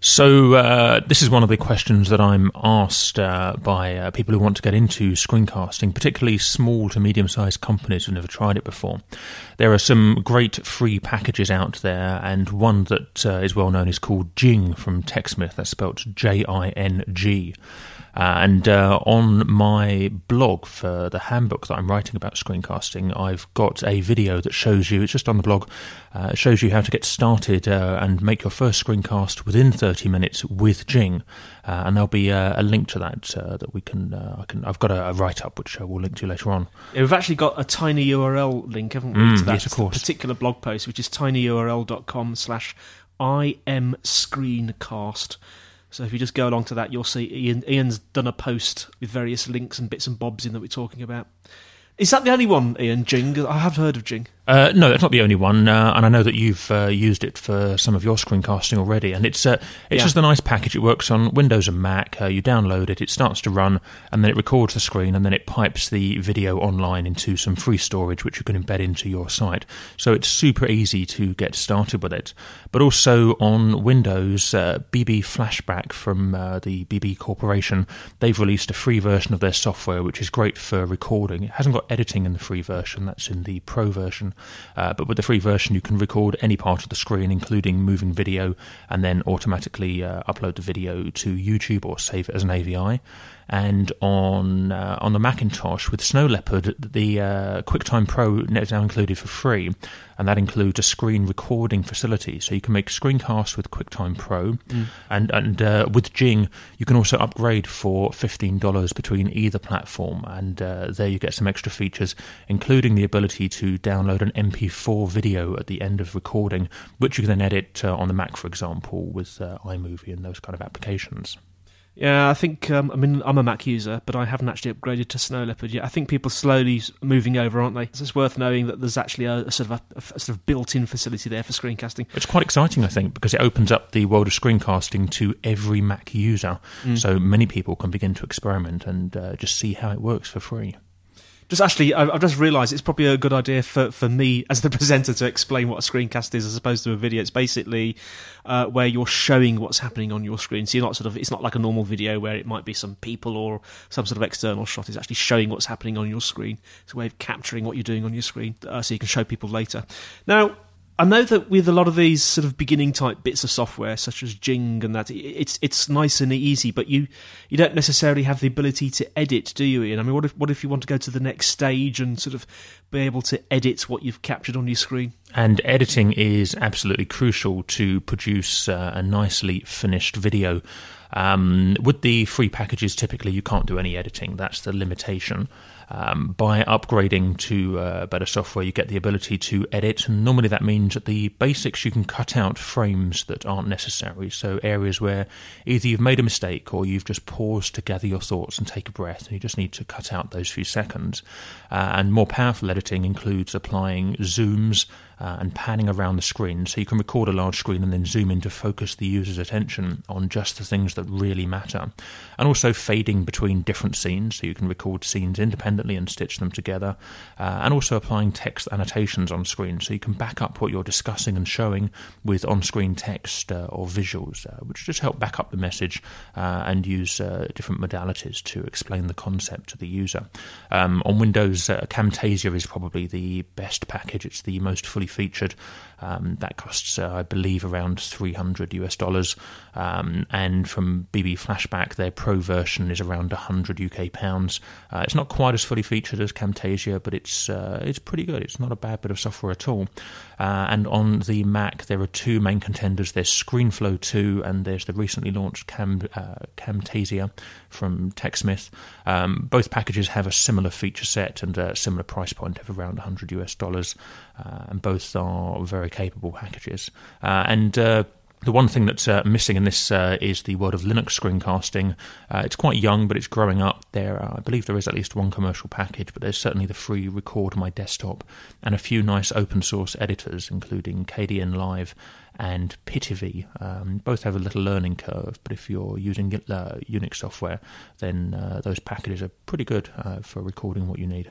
So uh, this is one of the questions that I'm asked uh, by uh, people who want to get into screencasting, particularly small to medium-sized companies who've never tried it before. There are some great free packages out there, and one that uh, is well known is called Jing from TechSmith. That's spelled J-I-N-G. Uh, and uh, on my blog for the handbook that I'm writing about screencasting, I've got a video that shows you, it's just on the blog, uh, shows you how to get started uh, and make your first screencast within 30 minutes with Jing. Uh, and there'll be a, a link to that uh, that we can, I can. I've got a, a write up which we'll link to later on. Yeah, we've actually got a tiny URL link, haven't we, mm, to that yes, of course. particular blog post, which is tinyurl.com slash imscreencast. So if you just go along to that, you'll see Ian, Ian's done a post with various links and bits and bobs in that we're talking about. Is that the only one, Ian? Jing? I have heard of Jing. Uh, no, that's not the only one, uh, and I know that you've uh, used it for some of your screencasting already. And it's uh, it's yeah. just a nice package. It works on Windows and Mac. Uh, you download it, it starts to run, and then it records the screen, and then it pipes the video online into some free storage, which you can embed into your site. So it's super easy to get started with it. But also on Windows, BB uh, Flashback from the BB Corporation, they've released a free version of their software, which is great for recording. It hasn't got editing in the free version; that's in the pro version Uh, but with the free version, you can record any part of the screen, including moving video, and then automatically uh, upload the video to YouTube or save it as an AVI and on uh, on the Macintosh with Snow Leopard, the uh, QuickTime Pro is now included for free, and that includes a screen recording facility. So you can make screencasts with QuickTime Pro, mm. and and uh, with Jing, you can also upgrade for fifteen dollars between either platform, and uh, there you get some extra features, including the ability to download an MP4 video at the end of recording, which you can then edit uh, on the Mac, for example, with uh, iMovie and those kind of applications. Yeah, I think um, I mean I'm a Mac user, but I haven't actually upgraded to Snow Leopard yet. I think people are slowly moving over, aren't they? So it's worth knowing that there's actually a, a sort of a, a, sort of built-in facility there for screencasting. It's quite exciting, I think, because it opens up the world of screencasting to every Mac user, mm. so many people can begin to experiment and uh, just see how it works for free just actually, I've just realised it's probably a good idea for, for me as the presenter to explain what a screencast is as opposed to a video. It's basically uh, where you're showing what's happening on your screen. So you're not sort of, it's not like a normal video where it might be some people or some sort of external shot. It's actually showing what's happening on your screen. It's a way of capturing what you're doing on your screen uh, so you can show people later. Now, I know that with a lot of these sort of beginning type bits of software, such as Jing and that, it's it's nice and easy, but you you don't necessarily have the ability to edit, do you, Ian? I mean, what if what if you want to go to the next stage and sort of be able to edit what you've captured on your screen? And editing is absolutely crucial to produce uh, a nicely finished video. Um, with the free packages, typically you can't do any editing. That's the limitation. Um, by upgrading to uh, better software, you get the ability to edit, and normally that means at the basics you can cut out frames that aren't necessary. So, areas where either you've made a mistake or you've just paused to gather your thoughts and take a breath, and you just need to cut out those few seconds. Uh, and more powerful editing includes applying zooms uh, and panning around the screen. So you can record a large screen and then zoom in to focus the user's attention on just the things that really matter. And also fading between different scenes, so you can record scenes independently and stitch them together. Uh, and also applying text annotations on screen, so you can back up what you're discussing and showing with on screen text uh, or visuals, uh, which just help back up the message uh, and use uh, different modalities to explain the concept to the user. Um, on Windows, Camtasia is probably the best package, it's the most fully featured. Um, that costs, uh, I believe, around 300 US dollars. Um, and from BB Flashback, their pro version is around 100 UK pounds. Uh, it's not quite as fully featured as Camtasia, but it's uh, it's pretty good. It's not a bad bit of software at all. Uh, and on the Mac, there are two main contenders. There's ScreenFlow 2, and there's the recently launched Cam, uh, Camtasia from TechSmith. Um, both packages have a similar feature set and a similar price point of around 100 US dollars, uh, and both are very capable packages. Uh, and uh, the one thing that's uh, missing in this uh, is the world of Linux screencasting. Uh, it's quite young, but it's growing up. There, I believe there is at least one commercial package, but there's certainly the free Record My Desktop and a few nice open source editors, including Kdenlive and Pitivi. Um, both have a little learning curve, but if you're using uh, Unix software, then uh, those packages are pretty good uh, for recording what you need.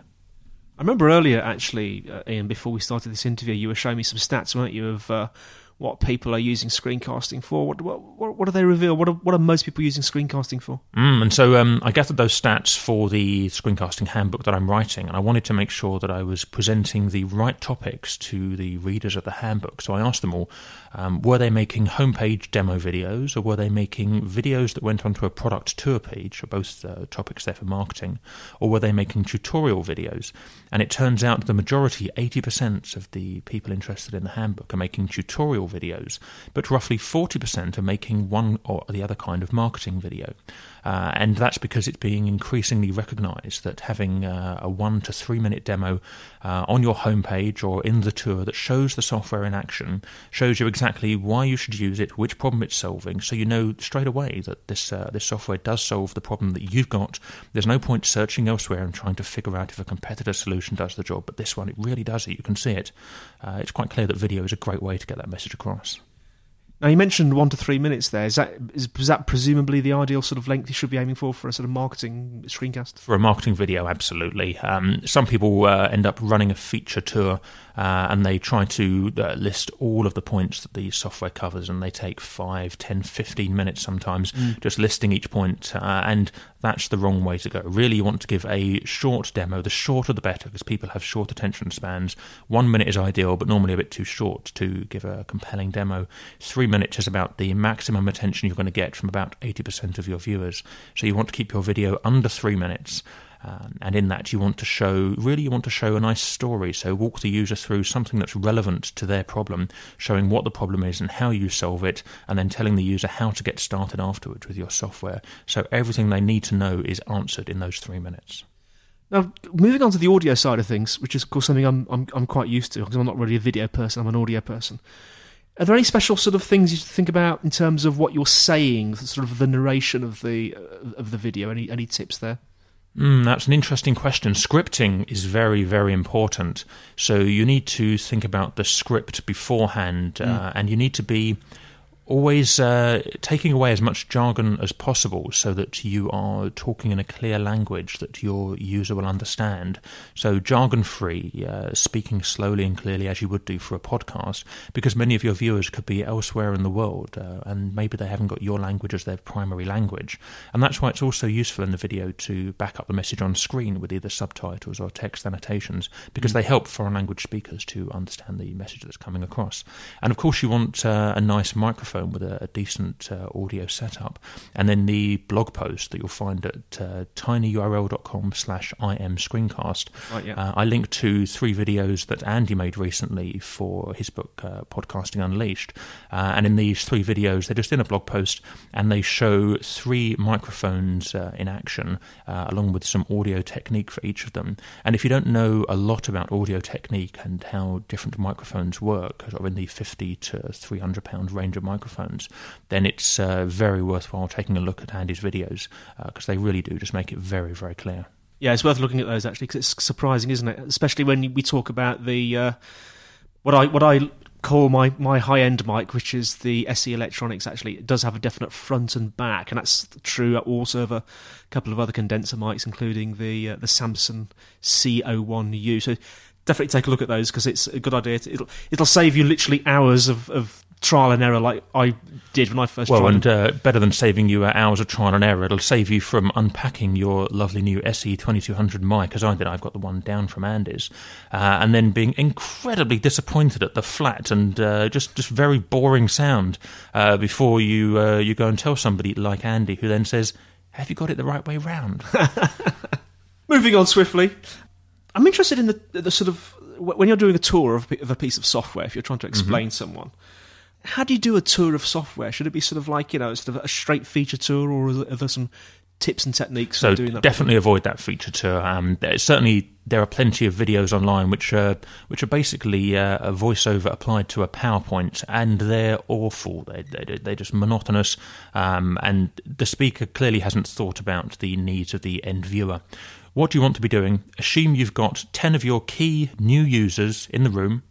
I remember earlier, actually, Ian, before we started this interview, you were showing me some stats, weren't you, of what people are using screencasting for. What what, what do they reveal? What are, what are most people using screencasting for? Mm, and so um, I gathered those stats for the screencasting handbook that I'm writing, and I wanted to make sure that I was presenting the right topics to the readers of the handbook. So I asked them all: um, were they making homepage demo videos, or were they making videos that went onto a product tour page? Or both uh, topics there for marketing, or were they making tutorial videos? And it turns out the majority, 80% of the people interested in the handbook, are making tutorial videos, but roughly 40% are making one or the other kind of marketing video. Uh, and that's because it's being increasingly recognized that having uh, a one to three minute demo uh, on your homepage or in the tour that shows the software in action, shows you exactly why you should use it, which problem it's solving, so you know straight away that this, uh, this software does solve the problem that you've got. There's no point searching elsewhere and trying to figure out if a competitor solution does the job, but this one, it really does it. You can see it. Uh, it's quite clear that video is a great way to get that message across. Now you mentioned one to three minutes there. Is that is, is that presumably the ideal sort of length you should be aiming for for a sort of marketing screencast? For a marketing video, absolutely. Um, some people uh, end up running a feature tour uh, and they try to uh, list all of the points that the software covers, and they take 5, 10, 15 minutes sometimes mm. just listing each point, uh, and that's the wrong way to go. Really, you want to give a short demo. The shorter the better, because people have short attention spans. One minute is ideal, but normally a bit too short to give a compelling demo. Three minutes is about the maximum attention you're going to get from about 80% of your viewers. So you want to keep your video under three minutes. Um, and in that, you want to show really, you want to show a nice story. So, walk the user through something that's relevant to their problem, showing what the problem is and how you solve it, and then telling the user how to get started afterwards with your software. So, everything they need to know is answered in those three minutes. Now, moving on to the audio side of things, which is, of course, something I'm, I'm, I'm quite used to because I'm not really a video person, I'm an audio person. Are there any special sort of things you think about in terms of what you're saying, sort of the narration of the of the video? Any any tips there? Mm, that's an interesting question. Scripting is very, very important. So you need to think about the script beforehand, mm. uh, and you need to be always uh, taking away as much jargon as possible so that you are talking in a clear language that your user will understand. So, jargon free, uh, speaking slowly and clearly as you would do for a podcast, because many of your viewers could be elsewhere in the world uh, and maybe they haven't got your language as their primary language. And that's why it's also useful in the video to back up the message on screen with either subtitles or text annotations, because mm. they help foreign language speakers to understand the message that's coming across. And of course, you want uh, a nice microphone microphone with a, a decent uh, audio setup. And then the blog post that you'll find at uh, tinyurl.com slash imscreencast. Right, yeah. uh, I linked to three videos that Andy made recently for his book, uh, Podcasting Unleashed. Uh, and in these three videos, they're just in a blog post and they show three microphones uh, in action, along with some audio technique for each of them. And if you don't know a lot about audio technique and how different microphones work, sort of in the 50 to 300 pound range of microphones, microphones, then it's uh, very worthwhile taking a look at Andy's videos because uh, they really do just make it very, very clear. Yeah, it's worth looking at those actually because it's surprising, isn't it? Especially when we talk about the uh, what I what I call my, my high end mic, which is the SE Electronics. Actually, it does have a definite front and back, and that's true also of a couple of other condenser mics, including the uh, the Samson C01U. So definitely take a look at those because it's a good idea. To, it'll it'll save you literally hours of, of trial and error like I did when I first well, tried. and uh, better than saving you hours of trial and error, it'll save you from unpacking your lovely new SE 2200 mic, as I did. I've got the one down from Andy's, uh, and then being incredibly disappointed at the flat and uh, just just very boring sound uh, before you uh, you go and tell somebody like Andy, who then says, "Have you got it the right way round?" Moving on swiftly, I'm interested in the the sort of when you're doing a tour of, of a piece of software, if you're trying to explain mm-hmm. someone how do you do a tour of software? Should it be sort of like you know, sort of a straight feature tour, or are there some tips and techniques so doing that? Definitely avoid that feature tour. Um, certainly, there are plenty of videos online which are which are basically uh, a voiceover applied to a PowerPoint, and they're awful. They, they they're just monotonous, um, and the speaker clearly hasn't thought about the needs of the end viewer. What do you want to be doing? Assume you've got ten of your key new users in the room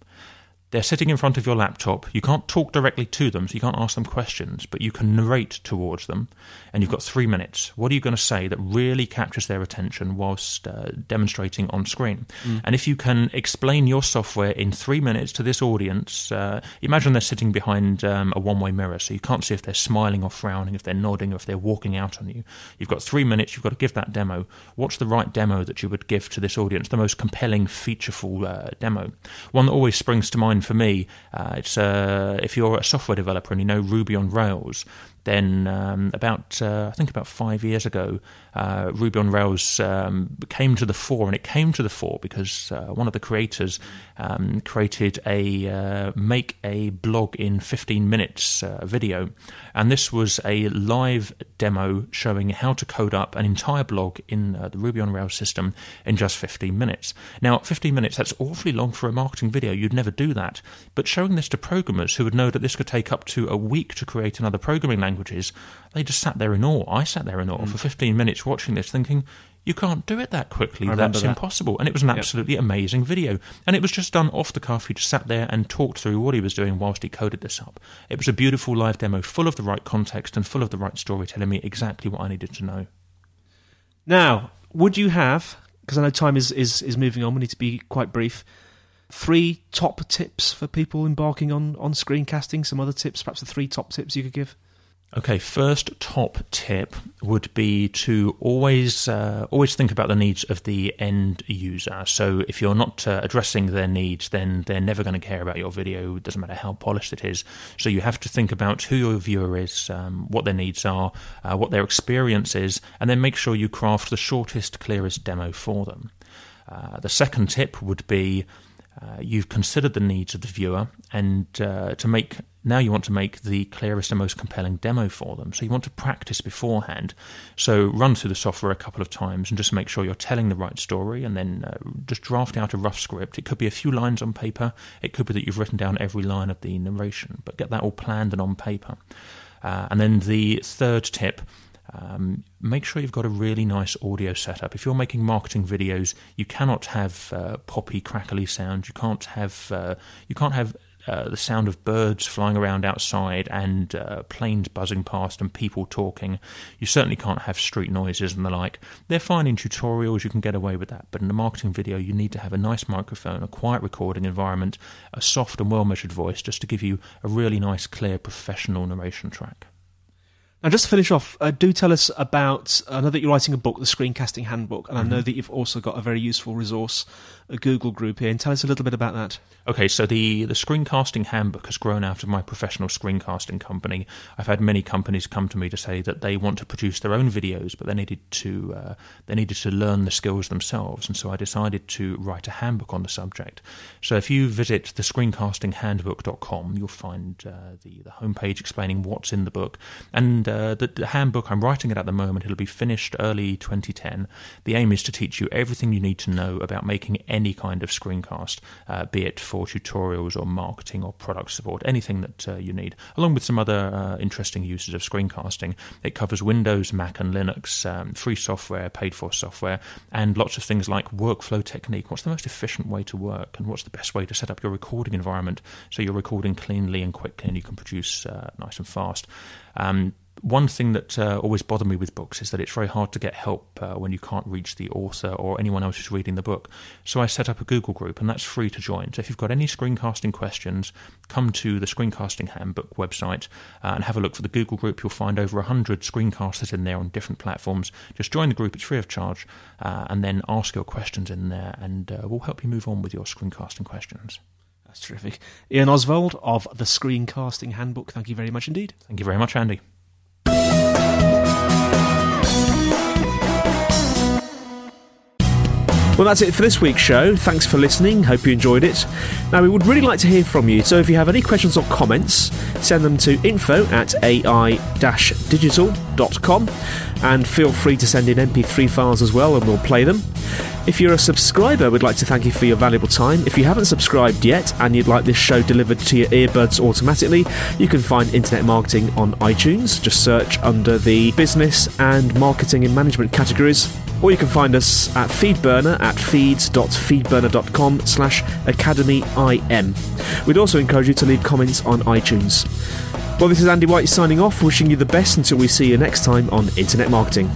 they're sitting in front of your laptop. You can't talk directly to them, so you can't ask them questions, but you can narrate towards them. And you've got three minutes. What are you going to say that really captures their attention whilst uh, demonstrating on screen? Mm. And if you can explain your software in three minutes to this audience, uh, imagine they're sitting behind um, a one way mirror, so you can't see if they're smiling or frowning, if they're nodding, or if they're walking out on you. You've got three minutes, you've got to give that demo. What's the right demo that you would give to this audience? The most compelling, featureful uh, demo. One that always springs to mind for me, uh, it's uh, if you're a software developer and you know Ruby on Rails, then um, about uh, I think about five years ago, uh, Ruby on Rails um, came to the fore, and it came to the fore because uh, one of the creators um, created a uh, make a blog in 15 minutes uh, video, and this was a live demo showing how to code up an entire blog in uh, the Ruby on Rails system in just 15 minutes. Now, 15 minutes that's awfully long for a marketing video. You'd never do that, but showing this to programmers who would know that this could take up to a week to create another programming languages, they just sat there in awe. I sat there in awe mm. for 15 minutes watching this, thinking, you can't do it that quickly. That's that. impossible. And it was an absolutely yep. amazing video. And it was just done off the cuff. He just sat there and talked through what he was doing whilst he coded this up. It was a beautiful live demo, full of the right context and full of the right story, telling me exactly what I needed to know. Now, would you have, because I know time is, is, is moving on, we need to be quite brief, three top tips for people embarking on, on screencasting? Some other tips, perhaps the three top tips you could give? Okay, first top tip would be to always uh, always think about the needs of the end user. So if you're not uh, addressing their needs, then they're never going to care about your video. It doesn't matter how polished it is. So you have to think about who your viewer is, um, what their needs are, uh, what their experience is, and then make sure you craft the shortest, clearest demo for them. Uh, the second tip would be uh, you've considered the needs of the viewer, and uh, to make now you want to make the clearest and most compelling demo for them. So you want to practice beforehand. So run through the software a couple of times and just make sure you're telling the right story, and then uh, just draft out a rough script. It could be a few lines on paper. It could be that you've written down every line of the narration, but get that all planned and on paper. Uh, and then the third tip um, make sure you've got a really nice audio setup. If you're making marketing videos, you cannot have uh, poppy, crackly sound. You can't have uh, you can't have uh, the sound of birds flying around outside and uh, planes buzzing past and people talking. You certainly can't have street noises and the like. They're fine in tutorials, you can get away with that. But in a marketing video, you need to have a nice microphone, a quiet recording environment, a soft and well measured voice just to give you a really nice, clear, professional narration track. Now, just to finish off, uh, do tell us about. I know that you're writing a book, the Screencasting Handbook, and. I know mm-hmm. that you've also got a very useful resource, a Google group here. And tell us a little bit about that. Okay, so the, the Screencasting Handbook has grown out of my professional screencasting company. I've had many companies come to me to say that they want to produce their own videos, but they needed to uh, they needed to learn the skills themselves, and so I decided to write a handbook on the subject. So if you visit the screencastinghandbook.com, you'll find uh, the the homepage explaining what's in the book and uh, the, the, handbook, I'm writing it at the moment. It'll be finished early 2010. The aim is to teach you everything you need to know about making any kind of screencast, uh, be it for tutorials or marketing or product support, anything that uh, you need, along with some other uh, interesting uses of screencasting. It covers Windows, Mac, and Linux, um, free software, paid for software, and lots of things like workflow technique. What's the most efficient way to work, and what's the best way to set up your recording environment so you're recording cleanly and quickly and you can produce uh, nice and fast. Um, one thing that uh, always bothered me with books is that it's very hard to get help uh, when you can't reach the author or anyone else who's reading the book. So I set up a Google group, and that's free to join. So if you've got any screencasting questions, come to the Screencasting Handbook website uh, and have a look for the Google group. You'll find over 100 screencasters in there on different platforms. Just join the group, it's free of charge, uh, and then ask your questions in there, and uh, we'll help you move on with your screencasting questions. That's terrific. Ian Ozsvald of the Screencasting Handbook, thank you very much indeed. Thank you very much, Andy. Well, that's it for this week's show. Thanks for listening. Hope you enjoyed it. Now, we would really like to hear from you, so if you have any questions or comments, send them to info at ai-digital.com and feel free to send in MP3 files as well and we'll play them. If you're a subscriber, we'd like to thank you for your valuable time. If you haven't subscribed yet and you'd like this show delivered to your earbuds automatically, you can find Internet Marketing on iTunes. Just search under the business and marketing and management categories or you can find us at Feedburner at feeds.feedburner.com slash academyim. We'd also encourage you to leave comments on iTunes. Well, this is Andy White signing off, wishing you the best until we see you next time on Internet Marketing.